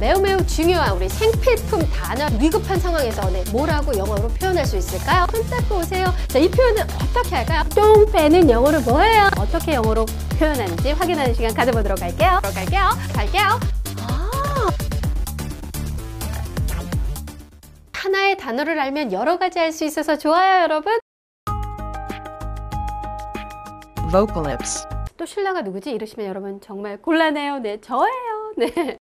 매우 매우 중요한 우리 생필품 단어 위급한 상황에서 네, 뭐라고 영어로 표현할 수 있을까요? 손 잡고 오세요. 자, 이 표현은 어떻게 할까요? 똥 빼는 영어로 뭐예요? 어떻게 영어로 표현하는지 확인하는 시간 가져보도록 할게요. 갈게요. 갈게요. 아. 하나의 단어를 알면 여러 가지 할 수 있어서 좋아요, 여러분. Vocalips. 또 신라가 누구지? 이러시면 여러분 정말 곤란해요. 네, 저예요. 네.